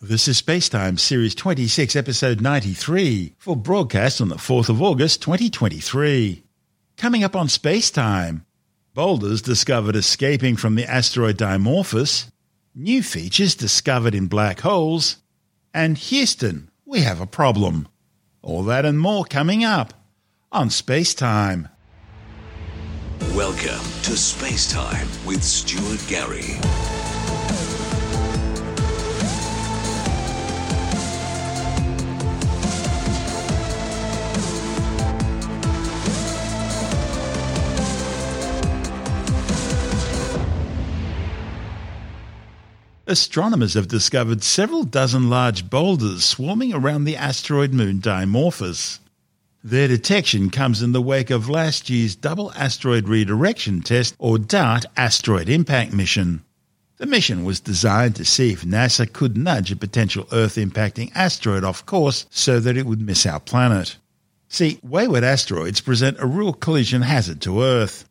This is Spacetime Series 26, Episode 93, for broadcast on the 4th of August 2023. Coming up on Spacetime, boulders discovered escaping from the asteroid Dimorphos, new features discovered in black holes, and Houston, we have a problem. All that and more coming up on Spacetime. Welcome to Space Time with Stuart Gary. Astronomers have discovered several dozen large boulders swarming around the asteroid moon Dimorphos. Their detection comes in the wake of last year's Double Asteroid Redirection Test, or DART, asteroid impact mission. The mission was designed to see if NASA could nudge a potential Earth impacting asteroid off course so that it would miss our planet. See, wayward asteroids present a real collision hazard to Earth.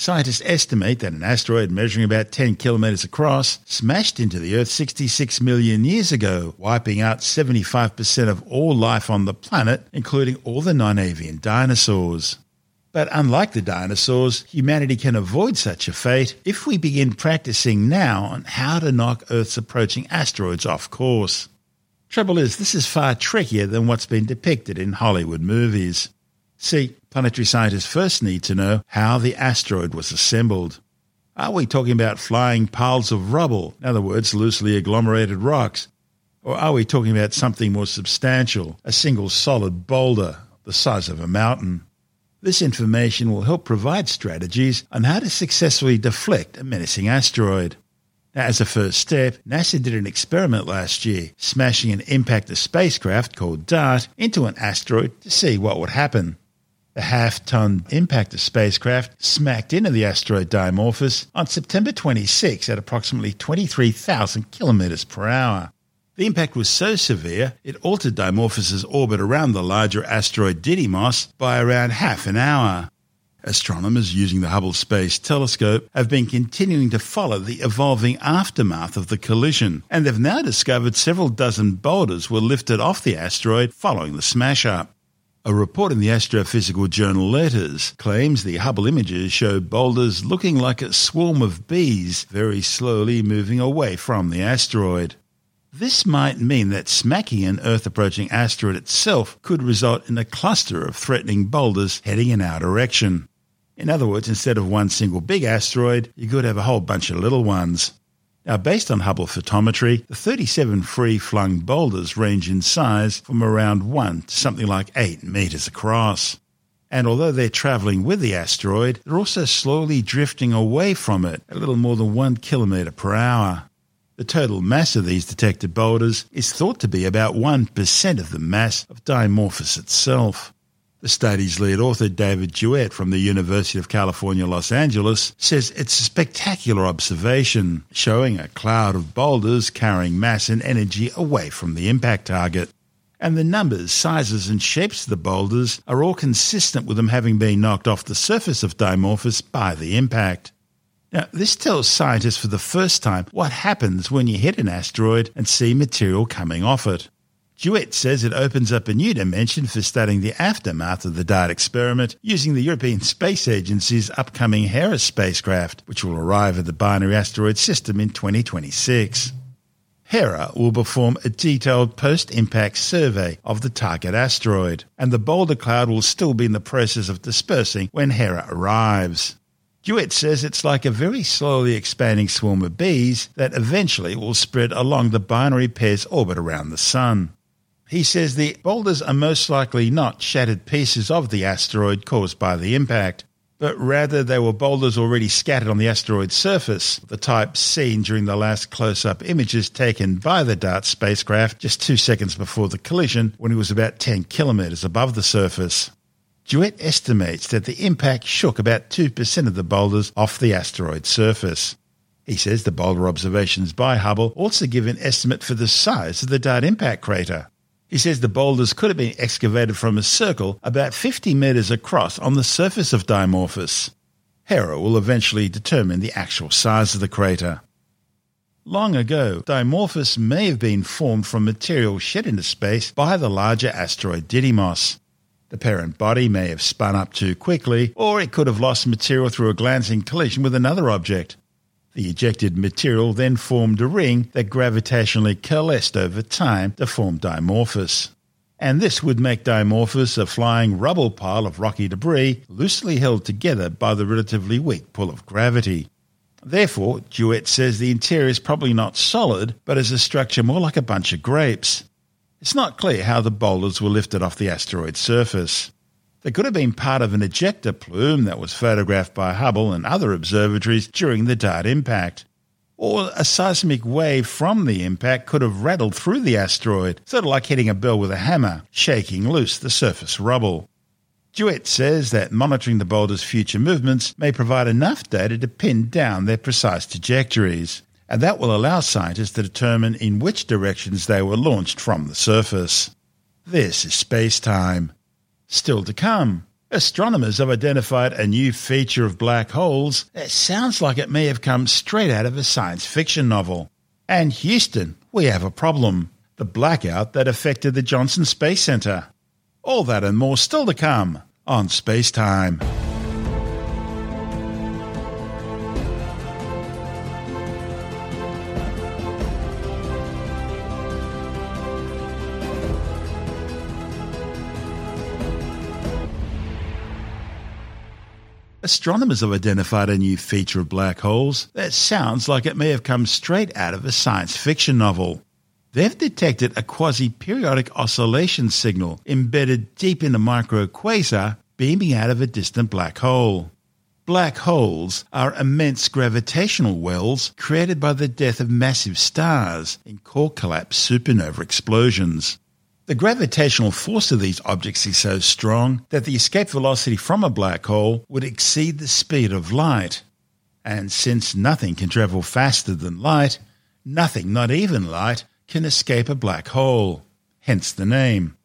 Scientists estimate that an asteroid measuring about 10 kilometers across smashed into the Earth 66 million years ago, wiping out 75% of all life on the planet, including all the non avian dinosaurs. But unlike the dinosaurs, humanity can avoid such a fate if we begin practicing now on how to knock Earth's approaching asteroids off course. Trouble is, this is far trickier than what's been depicted in Hollywood movies. See, planetary scientists first need to know how the asteroid was assembled. Are we talking about flying piles of rubble, in other words, loosely agglomerated rocks? Or are we talking about something more substantial, a single solid boulder the size of a mountain? This information will help provide strategies on how to successfully deflect a menacing asteroid. Now, as a first step, NASA did an experiment last year, smashing an impactor spacecraft called DART into an asteroid to see what would happen. The half ton impactor spacecraft smacked into the asteroid Dimorphos on September 26 at approximately 23,000 kilometers per hour. The impact was so severe it altered Dimorphos's orbit around the larger asteroid Didymos by around half an hour. Astronomers using the Hubble Space Telescope have been continuing to follow the evolving aftermath of the collision, and they've now discovered several dozen boulders were lifted off the asteroid following the smash up. A report in the astrophysical journal Letters claims the Hubble images show boulders looking like a swarm of bees very slowly moving away from the asteroid. This might mean that smacking an Earth approaching asteroid itself could result in a cluster of threatening boulders heading in our direction. In other words, instead of one single big asteroid, you could have a whole bunch of little ones. Now, based on Hubble photometry, the 37 free flung boulders range in size from around 1 to something like 8 metres across. And although they're travelling with the asteroid, they're also slowly drifting away from it at a little more than 1 kilometre per hour. The total mass of these detected boulders is thought to be about 1% of the mass of Dimorphos itself. The study's lead author, David Jewitt from the University of California, Los Angeles, says it's a spectacular observation, showing a cloud of boulders carrying mass and energy away from the impact target. And the numbers, sizes, and shapes of the boulders are all consistent with them having been knocked off the surface of Dimorphos by the impact. Now, this tells scientists for the first time what happens when you hit an asteroid and see material coming off it. Jewitt says it opens up a new dimension for studying the aftermath of the DART experiment using the European Space Agency's upcoming Hera spacecraft, which will arrive at the binary asteroid system in 2026. Hera will perform a detailed post impact survey of the target asteroid, and the boulder cloud will still be in the process of dispersing when Hera arrives. Jewitt says it's like a very slowly expanding swarm of bees that eventually will spread along the binary pair's orbit around the Sun. He says the boulders are most likely not shattered pieces of the asteroid caused by the impact, but rather they were boulders already scattered on the asteroid's surface, the type seen during the last close up images taken by the DART spacecraft just two seconds before the collision when it was about 10 kilometres above the surface. Jewitt estimates that the impact shook about 2% of the boulders off the asteroid's surface. He says the boulder observations by Hubble also give an estimate for the size of the DART impact crater. He says the boulders could have been excavated from a circle about 50 metres across on the surface of Dimorphos. Hera will eventually determine the actual size of the crater. Long ago, Dimorphos may have been formed from material shed into space by the larger asteroid Didymos. The parent body may have spun up too quickly, or it could have lost material through a glancing collision with another object. The ejected material then formed a ring that gravitationally coalesced over time to form Dimorphos. And this would make Dimorphos a flying rubble pile of rocky debris loosely held together by the relatively weak pull of gravity. Therefore, Jewitt says the interior is probably not solid, but is a structure more like a bunch of grapes. It's not clear how the boulders were lifted off the asteroid's surface. They could have been part of an ejecta plume that was photographed by Hubble and other observatories during the Dart impact. Or a seismic wave from the impact could have rattled through the asteroid, sort of like hitting a bell with a hammer, shaking loose the surface rubble. Jewitt says that monitoring the boulder's future movements may provide enough data to pin down their precise trajectories, and that will allow scientists to determine in which directions they were launched from the surface. This is space time. Still to come, astronomers have identified a new feature of black holes that sounds like it may have come straight out of a science fiction novel. And Houston, we have a problem the blackout that affected the Johnson Space Center. All that and more still to come on Space Time. Astronomers have identified a new feature of black holes that sounds like it may have come straight out of a science fiction novel. They've detected a quasi-periodic oscillation signal embedded deep in a microquasar beaming out of a distant black hole. Black holes are immense gravitational wells created by the death of massive stars in core collapse supernova explosions. The gravitational force of these objects is so strong that the escape velocity from a black hole would exceed the speed of light. And since nothing can travel faster than light, nothing, not even light, can escape a black hole, hence the name.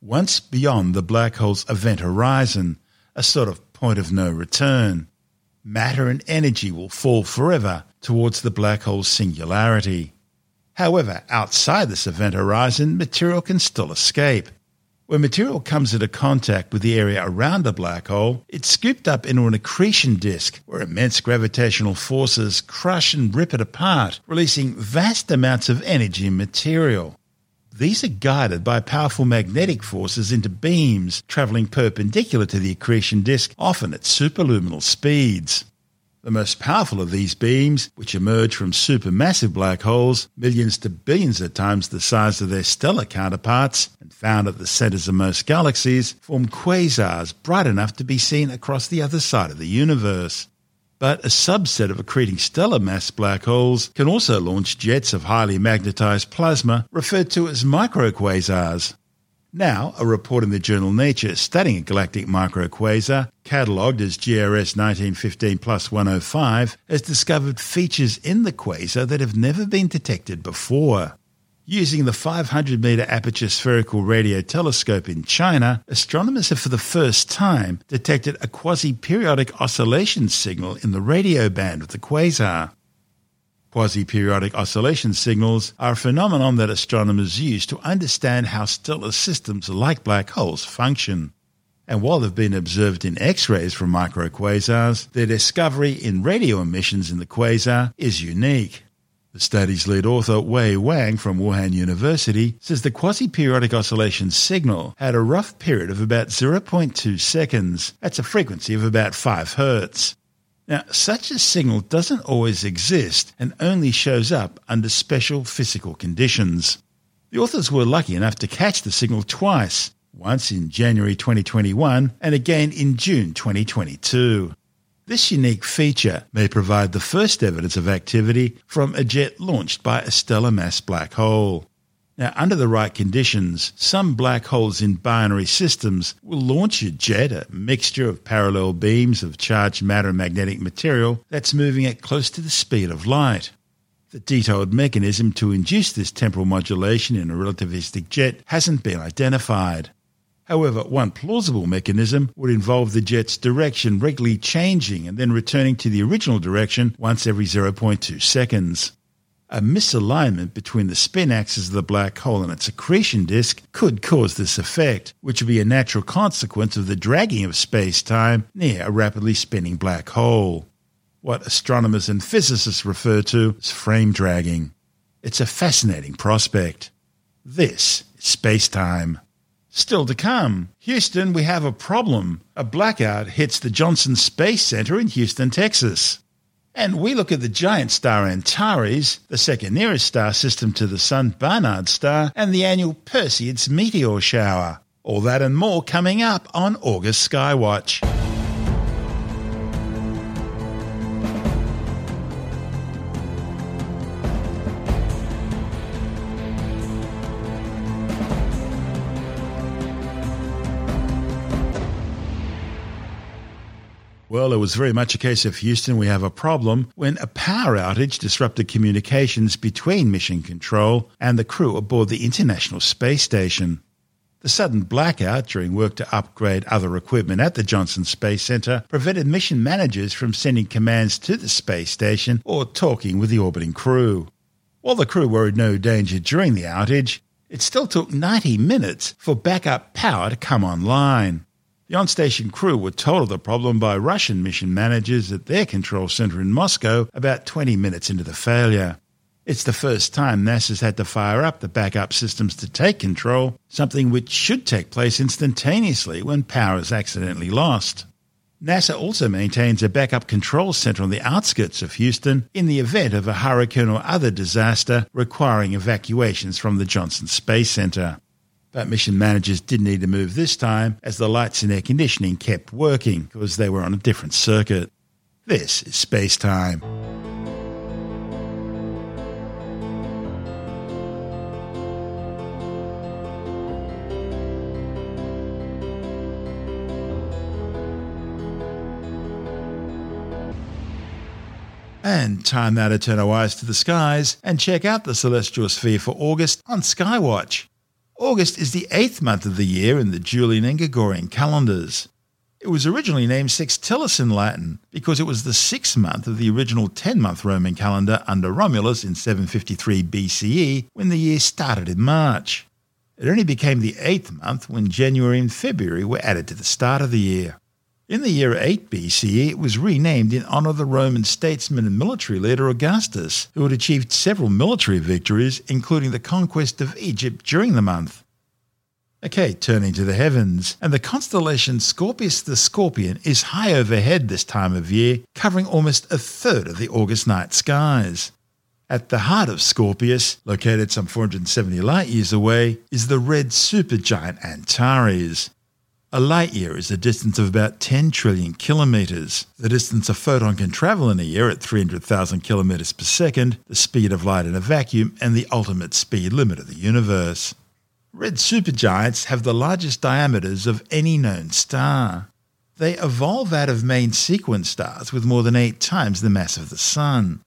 Once beyond the black hole's event horizon, a sort of point of no return, matter and energy will fall forever towards the black hole's singularity. However, outside this event horizon, material can still escape. When material comes into contact with the area around a black hole, it's scooped up into an accretion disk where immense gravitational forces crush and rip it apart, releasing vast amounts of energy and material. These are guided by powerful magnetic forces into beams traveling perpendicular to the accretion disk, often at superluminal speeds. The most powerful of these beams, which emerge from supermassive black holes, millions to billions of times the size of their stellar counterparts, and found at the centers of most galaxies, form quasars bright enough to be seen across the other side of the universe. But a subset of accreting stellar mass black holes can also launch jets of highly magnetized plasma referred to as microquasars. Now, a report in the journal Nature studying a galactic microquasar, catalogued as GRS 1915 plus 105, has discovered features in the quasar that have never been detected before. Using the 500 meter aperture spherical radio telescope in China, astronomers have for the first time detected a quasi periodic oscillation signal in the radio band of the quasar. Quasi-periodic oscillation signals are a phenomenon that astronomers use to understand how stellar systems like black holes function. And while they've been observed in X-rays from microquasars, their discovery in radio emissions in the quasar is unique. The study's lead author, Wei Wang from Wuhan University, says the quasi-periodic oscillation signal had a rough period of about 0.2 seconds. That's a frequency of about 5 hertz. Now, such a signal doesn't always exist and only shows up under special physical conditions. The authors were lucky enough to catch the signal twice, once in January 2021 and again in June 2022. This unique feature may provide the first evidence of activity from a jet launched by a stellar mass black hole. Now, under the right conditions, some black holes in binary systems will launch a jet, a mixture of parallel beams of charged matter and magnetic material that's moving at close to the speed of light. The detailed mechanism to induce this temporal modulation in a relativistic jet hasn't been identified. However, one plausible mechanism would involve the jet's direction regularly changing and then returning to the original direction once every 0.2 seconds. A misalignment between the spin axis of the black hole and its accretion disk could cause this effect, which would be a natural consequence of the dragging of space time near a rapidly spinning black hole. What astronomers and physicists refer to as frame dragging. It's a fascinating prospect. This is space time. Still to come. Houston, we have a problem. A blackout hits the Johnson Space Center in Houston, Texas. And we look at the giant star Antares, the second nearest star system to the Sun, Barnard star, and the annual Perseids meteor shower. All that and more coming up on August Skywatch. Well, it was very much a case of Houston, we have a problem when a power outage disrupted communications between Mission Control and the crew aboard the International Space Station. The sudden blackout during work to upgrade other equipment at the Johnson Space Center prevented mission managers from sending commands to the space station or talking with the orbiting crew. While the crew were in no danger during the outage, it still took 90 minutes for backup power to come online. The on station crew were told of the problem by Russian mission managers at their control center in Moscow about 20 minutes into the failure. It's the first time NASA's had to fire up the backup systems to take control, something which should take place instantaneously when power is accidentally lost. NASA also maintains a backup control center on the outskirts of Houston in the event of a hurricane or other disaster requiring evacuations from the Johnson Space Center. But mission managers didn't need to move this time as the lights and air conditioning kept working because they were on a different circuit. This is space time. And time now to turn our eyes to the skies and check out the celestial sphere for August on Skywatch. August is the eighth month of the year in the Julian and Gregorian calendars. It was originally named Sextilis in Latin because it was the sixth month of the original 10 month Roman calendar under Romulus in 753 BCE when the year started in March. It only became the eighth month when January and February were added to the start of the year. In the year 8 BCE, it was renamed in honor of the Roman statesman and military leader Augustus, who had achieved several military victories, including the conquest of Egypt during the month. Okay, turning to the heavens, and the constellation Scorpius the Scorpion is high overhead this time of year, covering almost a third of the August night skies. At the heart of Scorpius, located some 470 light years away, is the red supergiant Antares. A light year is a distance of about 10 trillion kilometres. The distance a photon can travel in a year at 300,000 kilometres per second, the speed of light in a vacuum, and the ultimate speed limit of the universe. Red supergiants have the largest diameters of any known star. They evolve out of main sequence stars with more than eight times the mass of the Sun.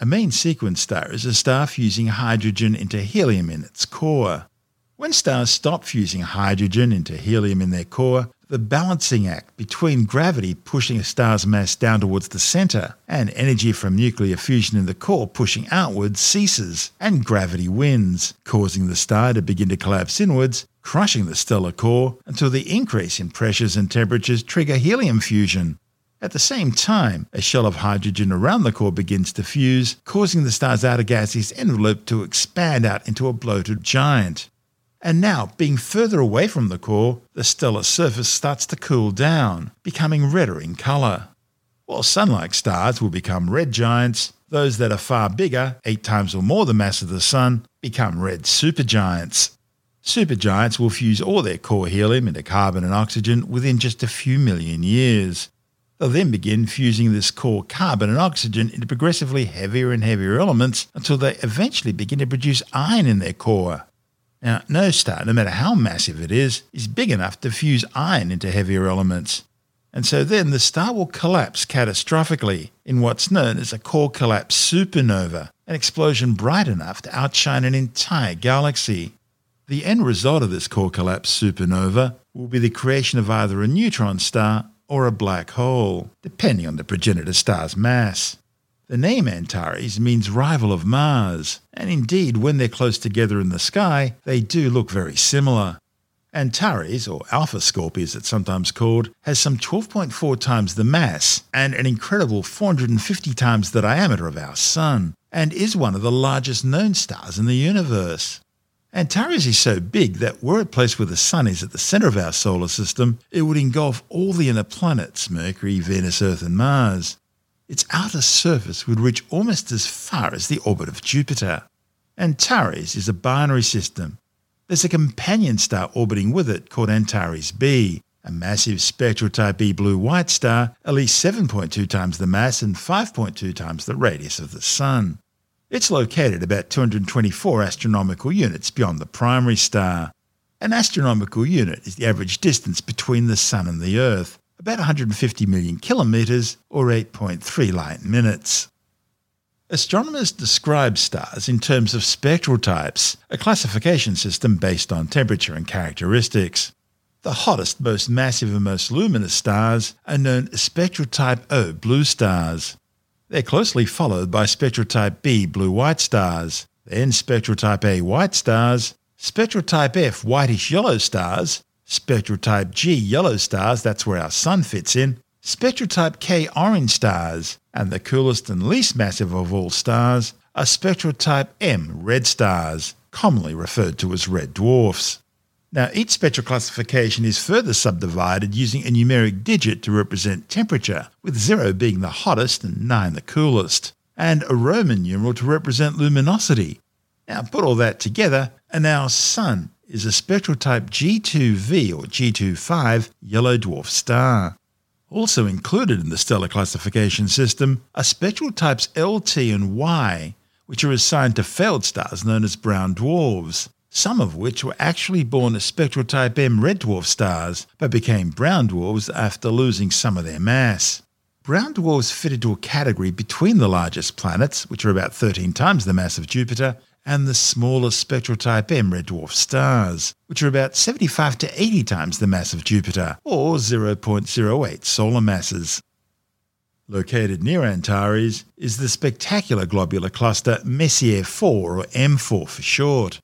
A main sequence star is a star fusing hydrogen into helium in its core. When stars stop fusing hydrogen into helium in their core, the balancing act between gravity pushing a star's mass down towards the center and energy from nuclear fusion in the core pushing outwards ceases, and gravity wins, causing the star to begin to collapse inwards, crushing the stellar core until the increase in pressures and temperatures trigger helium fusion. At the same time, a shell of hydrogen around the core begins to fuse, causing the star's outer gaseous envelope to expand out into a bloated giant. And now, being further away from the core, the stellar surface starts to cool down, becoming redder in colour. While sun like stars will become red giants, those that are far bigger, eight times or more the mass of the Sun, become red supergiants. Supergiants will fuse all their core helium into carbon and oxygen within just a few million years. They'll then begin fusing this core carbon and oxygen into progressively heavier and heavier elements until they eventually begin to produce iron in their core. Now, no star, no matter how massive it is, is big enough to fuse iron into heavier elements. And so then the star will collapse catastrophically in what's known as a core collapse supernova, an explosion bright enough to outshine an entire galaxy. The end result of this core collapse supernova will be the creation of either a neutron star or a black hole, depending on the progenitor star's mass. The name Antares means rival of Mars, and indeed, when they're close together in the sky, they do look very similar. Antares, or Alpha Scorpii as it's sometimes called, has some 12.4 times the mass and an incredible 450 times the diameter of our Sun, and is one of the largest known stars in the universe. Antares is so big that were it placed where the Sun is at the centre of our solar system, it would engulf all the inner planets Mercury, Venus, Earth, and Mars. Its outer surface would reach almost as far as the orbit of Jupiter. Antares is a binary system. There's a companion star orbiting with it called Antares B, a massive spectral type B blue white star, at least 7.2 times the mass and 5.2 times the radius of the Sun. It's located about 224 astronomical units beyond the primary star. An astronomical unit is the average distance between the Sun and the Earth, about 150 million kilometres or 8.3 light minutes. Astronomers describe stars in terms of spectral types, a classification system based on temperature and characteristics. The hottest, most massive, and most luminous stars are known as spectral type O blue stars. They're closely followed by spectral type B blue white stars, then spectral type A white stars, spectral type F whitish yellow stars, spectral type G yellow stars, that's where our sun fits in, spectral type K orange stars, and the coolest and least massive of all stars are spectral type M red stars, commonly referred to as red dwarfs. Now, each spectral classification is further subdivided using a numeric digit to represent temperature, with 0 being the hottest and 9 the coolest, and a Roman numeral to represent luminosity. Now, put all that together, and our Sun is a spectral type G2V or G25 yellow dwarf star. Also included in the stellar classification system are spectral types LT and Y, which are assigned to failed stars known as brown dwarfs some of which were actually born as spectral type M red dwarf stars, but became brown dwarfs after losing some of their mass. Brown dwarfs fit into a category between the largest planets, which are about 13 times the mass of Jupiter, and the smallest spectral type M red dwarf stars, which are about 75 to 80 times the mass of Jupiter, or 0.08 solar masses. Located near Antares is the spectacular globular cluster Messier 4, or M4 for short.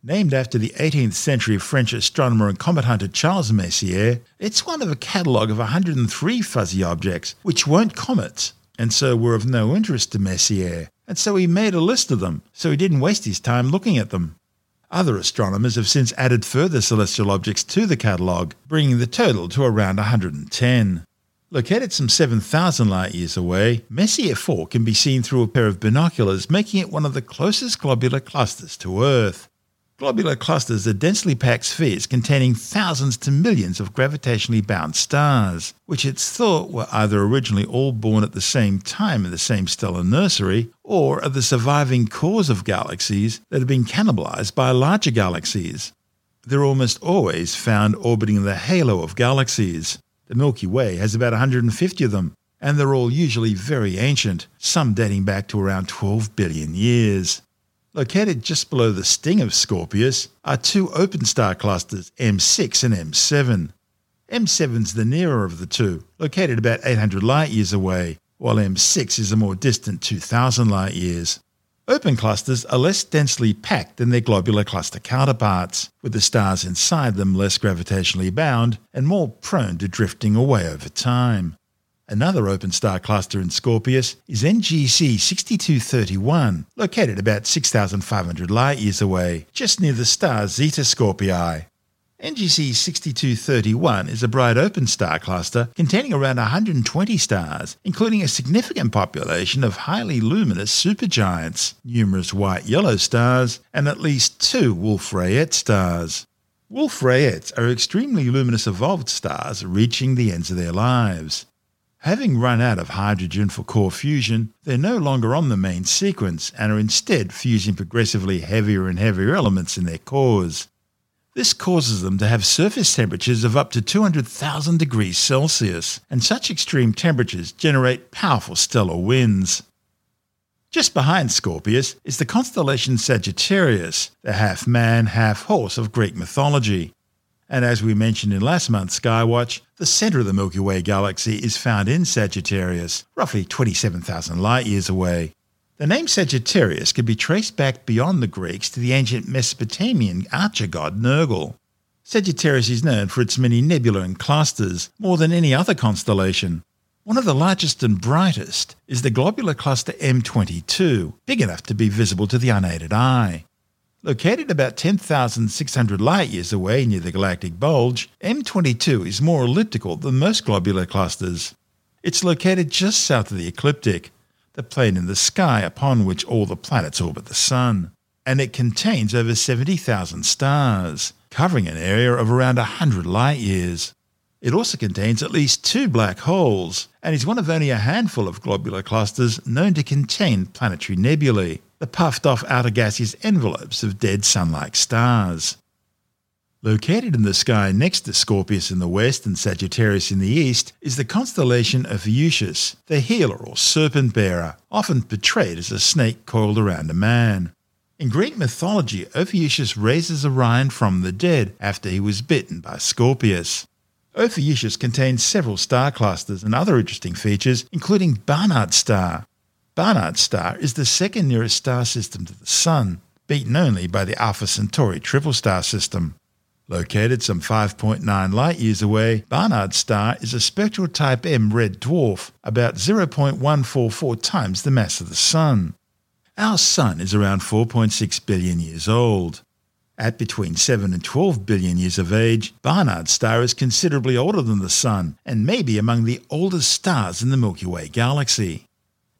Named after the 18th century French astronomer and comet hunter Charles Messier, it's one of a catalogue of 103 fuzzy objects which weren't comets and so were of no interest to Messier, and so he made a list of them so he didn't waste his time looking at them. Other astronomers have since added further celestial objects to the catalogue, bringing the total to around 110. Located some 7,000 light years away, Messier 4 can be seen through a pair of binoculars, making it one of the closest globular clusters to Earth. Globular clusters are densely packed spheres containing thousands to millions of gravitationally bound stars, which it's thought were either originally all born at the same time in the same stellar nursery, or are the surviving cores of galaxies that have been cannibalized by larger galaxies. They're almost always found orbiting the halo of galaxies. The Milky Way has about 150 of them, and they're all usually very ancient, some dating back to around 12 billion years. Located just below the sting of Scorpius are two open star clusters, M6 and M7. M7's the nearer of the two, located about 800 light years away, while M6 is a more distant 2000 light years. Open clusters are less densely packed than their globular cluster counterparts, with the stars inside them less gravitationally bound and more prone to drifting away over time. Another open star cluster in Scorpius is NGC 6231, located about 6,500 light years away, just near the star Zeta Scorpii. NGC 6231 is a bright open star cluster containing around 120 stars, including a significant population of highly luminous supergiants, numerous white yellow stars, and at least two Wolf-Rayet stars. Wolf-Rayets are extremely luminous evolved stars reaching the ends of their lives. Having run out of hydrogen for core fusion, they're no longer on the main sequence and are instead fusing progressively heavier and heavier elements in their cores. This causes them to have surface temperatures of up to 200,000 degrees Celsius, and such extreme temperatures generate powerful stellar winds. Just behind Scorpius is the constellation Sagittarius, the half man, half horse of Greek mythology. And as we mentioned in last month's Skywatch, the centre of the Milky Way galaxy is found in Sagittarius, roughly 27,000 light years away. The name Sagittarius can be traced back beyond the Greeks to the ancient Mesopotamian archer god Nergal. Sagittarius is known for its many nebulae and clusters, more than any other constellation. One of the largest and brightest is the globular cluster M22, big enough to be visible to the unaided eye. Located about 10,600 light years away near the galactic bulge, M22 is more elliptical than most globular clusters. It's located just south of the ecliptic, the plane in the sky upon which all the planets orbit the Sun, and it contains over 70,000 stars, covering an area of around 100 light years. It also contains at least two black holes, and is one of only a handful of globular clusters known to contain planetary nebulae the puffed off outer gaseous envelopes of dead sun like stars. Located in the sky next to Scorpius in the west and Sagittarius in the east is the constellation of Ophiuchus, the healer or serpent bearer, often portrayed as a snake coiled around a man. In Greek mythology, Ophiuchus raises Orion from the dead after he was bitten by Scorpius. Ophiuchus contains several star clusters and other interesting features, including Barnard's star, Barnard's star is the second nearest star system to the Sun, beaten only by the Alpha Centauri triple star system. Located some 5.9 light years away, Barnard's star is a spectral type M red dwarf, about 0.144 times the mass of the Sun. Our Sun is around 4.6 billion years old. At between 7 and 12 billion years of age, Barnard's star is considerably older than the Sun and may be among the oldest stars in the Milky Way galaxy.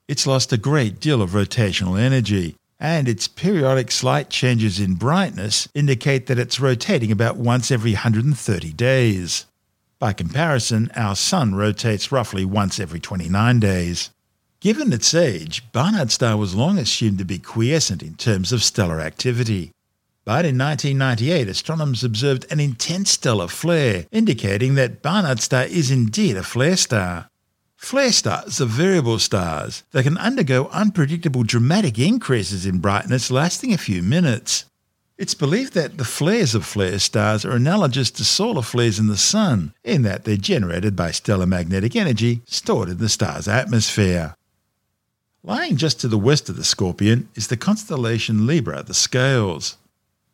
It's lost a great deal of rotational energy, and its periodic slight changes in brightness indicate that it's rotating about once every 130 days. By comparison, our Sun rotates roughly once every 29 days. Given its age, Barnard's star was long assumed to be quiescent in terms of stellar activity. But in 1998, astronomers observed an intense stellar flare, indicating that Barnard's star is indeed a flare star. Flare stars are variable stars that can undergo unpredictable dramatic increases in brightness lasting a few minutes. It's believed that the flares of flare stars are analogous to solar flares in the Sun, in that they're generated by stellar magnetic energy stored in the star's atmosphere. Lying just to the west of the Scorpion is the constellation Libra, the Scales.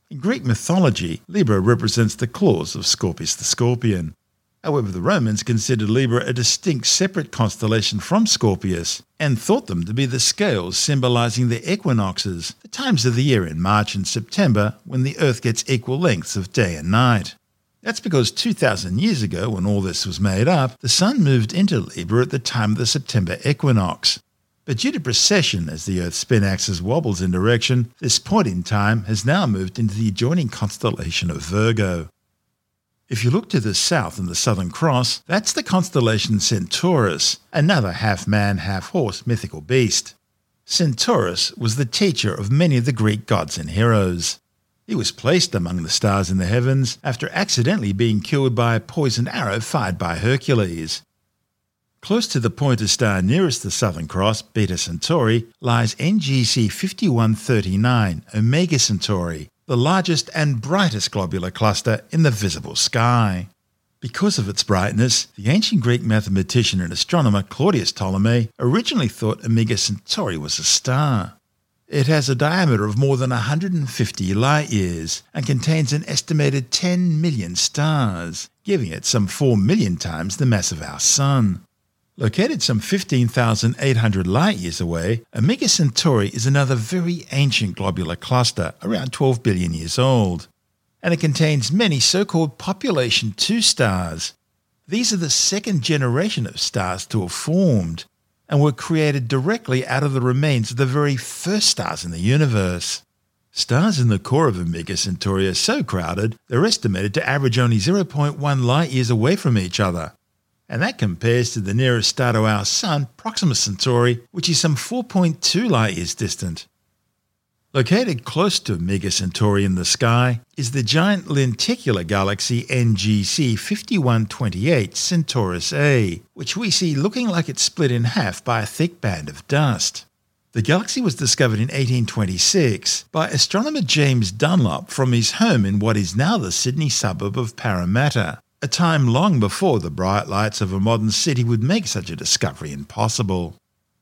In Greek mythology, Libra represents the claws of Scorpius the Scorpion. However, the Romans considered Libra a distinct separate constellation from Scorpius and thought them to be the scales symbolizing the equinoxes, the times of the year in March and September when the Earth gets equal lengths of day and night. That's because 2,000 years ago, when all this was made up, the Sun moved into Libra at the time of the September equinox. But due to precession, as the Earth's spin axis wobbles in direction, this point in time has now moved into the adjoining constellation of Virgo. If you look to the south in the Southern Cross, that's the constellation Centaurus, another half man, half horse mythical beast. Centaurus was the teacher of many of the Greek gods and heroes. He was placed among the stars in the heavens after accidentally being killed by a poisoned arrow fired by Hercules. Close to the pointer star nearest the Southern Cross, Beta Centauri, lies NGC 5139, Omega Centauri, the largest and brightest globular cluster in the visible sky. Because of its brightness, the ancient Greek mathematician and astronomer Claudius Ptolemy originally thought Omega Centauri was a star. It has a diameter of more than 150 light years and contains an estimated 10 million stars, giving it some 4 million times the mass of our Sun. Located some 15,800 light years away, Omega Centauri is another very ancient globular cluster, around 12 billion years old. And it contains many so called population 2 stars. These are the second generation of stars to have formed, and were created directly out of the remains of the very first stars in the universe. Stars in the core of Omega Centauri are so crowded, they're estimated to average only 0.1 light years away from each other and that compares to the nearest star to our Sun, Proxima Centauri, which is some 4.2 light years distant. Located close to Omega Centauri in the sky is the giant lenticular galaxy NGC 5128 Centaurus A, which we see looking like it's split in half by a thick band of dust. The galaxy was discovered in 1826 by astronomer James Dunlop from his home in what is now the Sydney suburb of Parramatta, a time long before the bright lights of a modern city would make such a discovery impossible.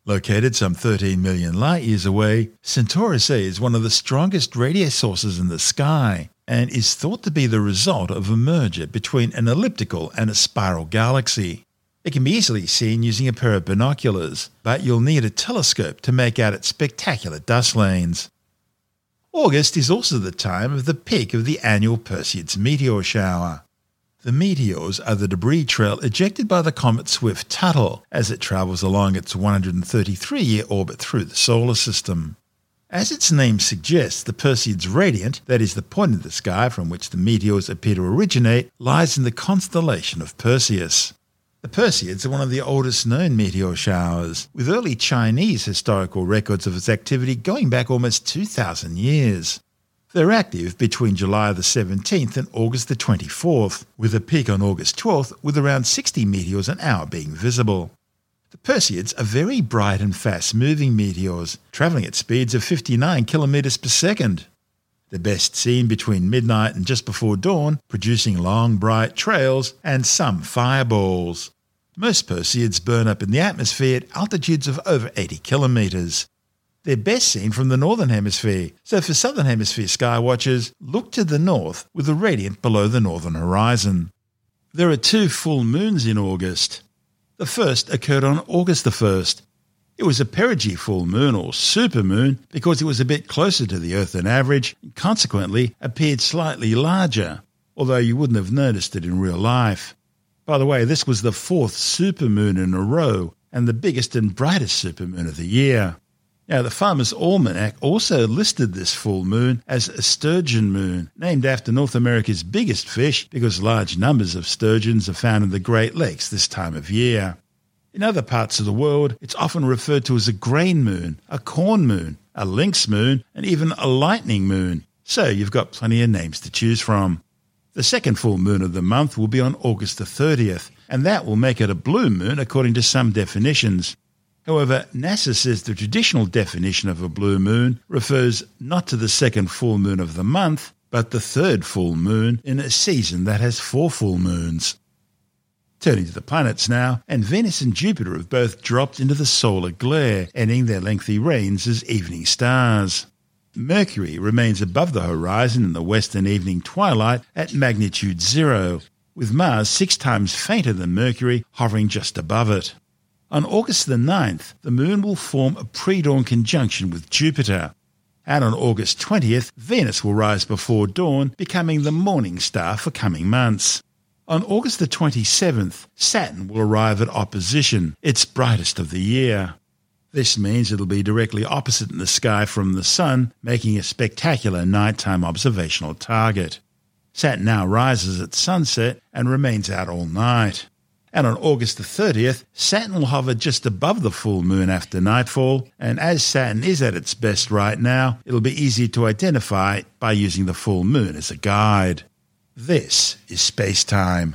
Located some 13 million light years away, Centaurus A is one of the strongest radio sources in the sky and is thought to be the result of a merger between an elliptical and a spiral galaxy. It can be easily seen using a pair of binoculars, but you'll need a telescope to make out its spectacular dust lanes. August is also the time of the peak of the annual Perseids meteor shower. The meteors are the debris trail ejected by the comet Swift-Tuttle as it travels along its 133-year orbit through the solar system. As its name suggests, the Perseids radiant, that is the point in the sky from which the meteors appear to originate, lies in the constellation of Perseus. The Perseids are one of the oldest known meteor showers, with early Chinese historical records of its activity going back almost 2,000 years. They're active between July the 17th and August the 24th, with a peak on August 12th with around 60 meteors an hour being visible. The Perseids are very bright and fast moving meteors, travelling at speeds of 59 kilometres per second. They're best seen between midnight and just before dawn, producing long bright trails and some fireballs. Most Perseids burn up in the atmosphere at altitudes of over 80 kilometres. They're best seen from the northern hemisphere, so for southern hemisphere sky watchers, look to the north with the radiant below the northern horizon. There are two full moons in August. The first occurred on August the 1st. It was a perigee full moon or supermoon because it was a bit closer to the Earth than average and consequently appeared slightly larger, although you wouldn't have noticed it in real life. By the way, this was the fourth supermoon in a row and the biggest and brightest supermoon of the year. Now, the Farmer's Almanac also listed this full moon as a sturgeon moon, named after North America's biggest fish because large numbers of sturgeons are found in the Great Lakes this time of year. In other parts of the world, it's often referred to as a grain moon, a corn moon, a lynx moon, and even a lightning moon. So you've got plenty of names to choose from. The second full moon of the month will be on August the 30th, and that will make it a blue moon according to some definitions. However, NASA says the traditional definition of a blue moon refers not to the second full moon of the month, but the third full moon in a season that has four full moons. Turning to the planets now, and Venus and Jupiter have both dropped into the solar glare, ending their lengthy reigns as evening stars. Mercury remains above the horizon in the western evening twilight at magnitude zero, with Mars six times fainter than Mercury hovering just above it. On August the 9th, the Moon will form a pre-dawn conjunction with Jupiter. And on August 20th, Venus will rise before dawn, becoming the morning star for coming months. On August the 27th, Saturn will arrive at opposition, its brightest of the year. This means it'll be directly opposite in the sky from the Sun, making a spectacular nighttime observational target. Saturn now rises at sunset and remains out all night. And on August the 30th, Saturn will hover just above the full moon after nightfall, and as Saturn is at its best right now, it'll be easy to identify by using the full moon as a guide. This is space time.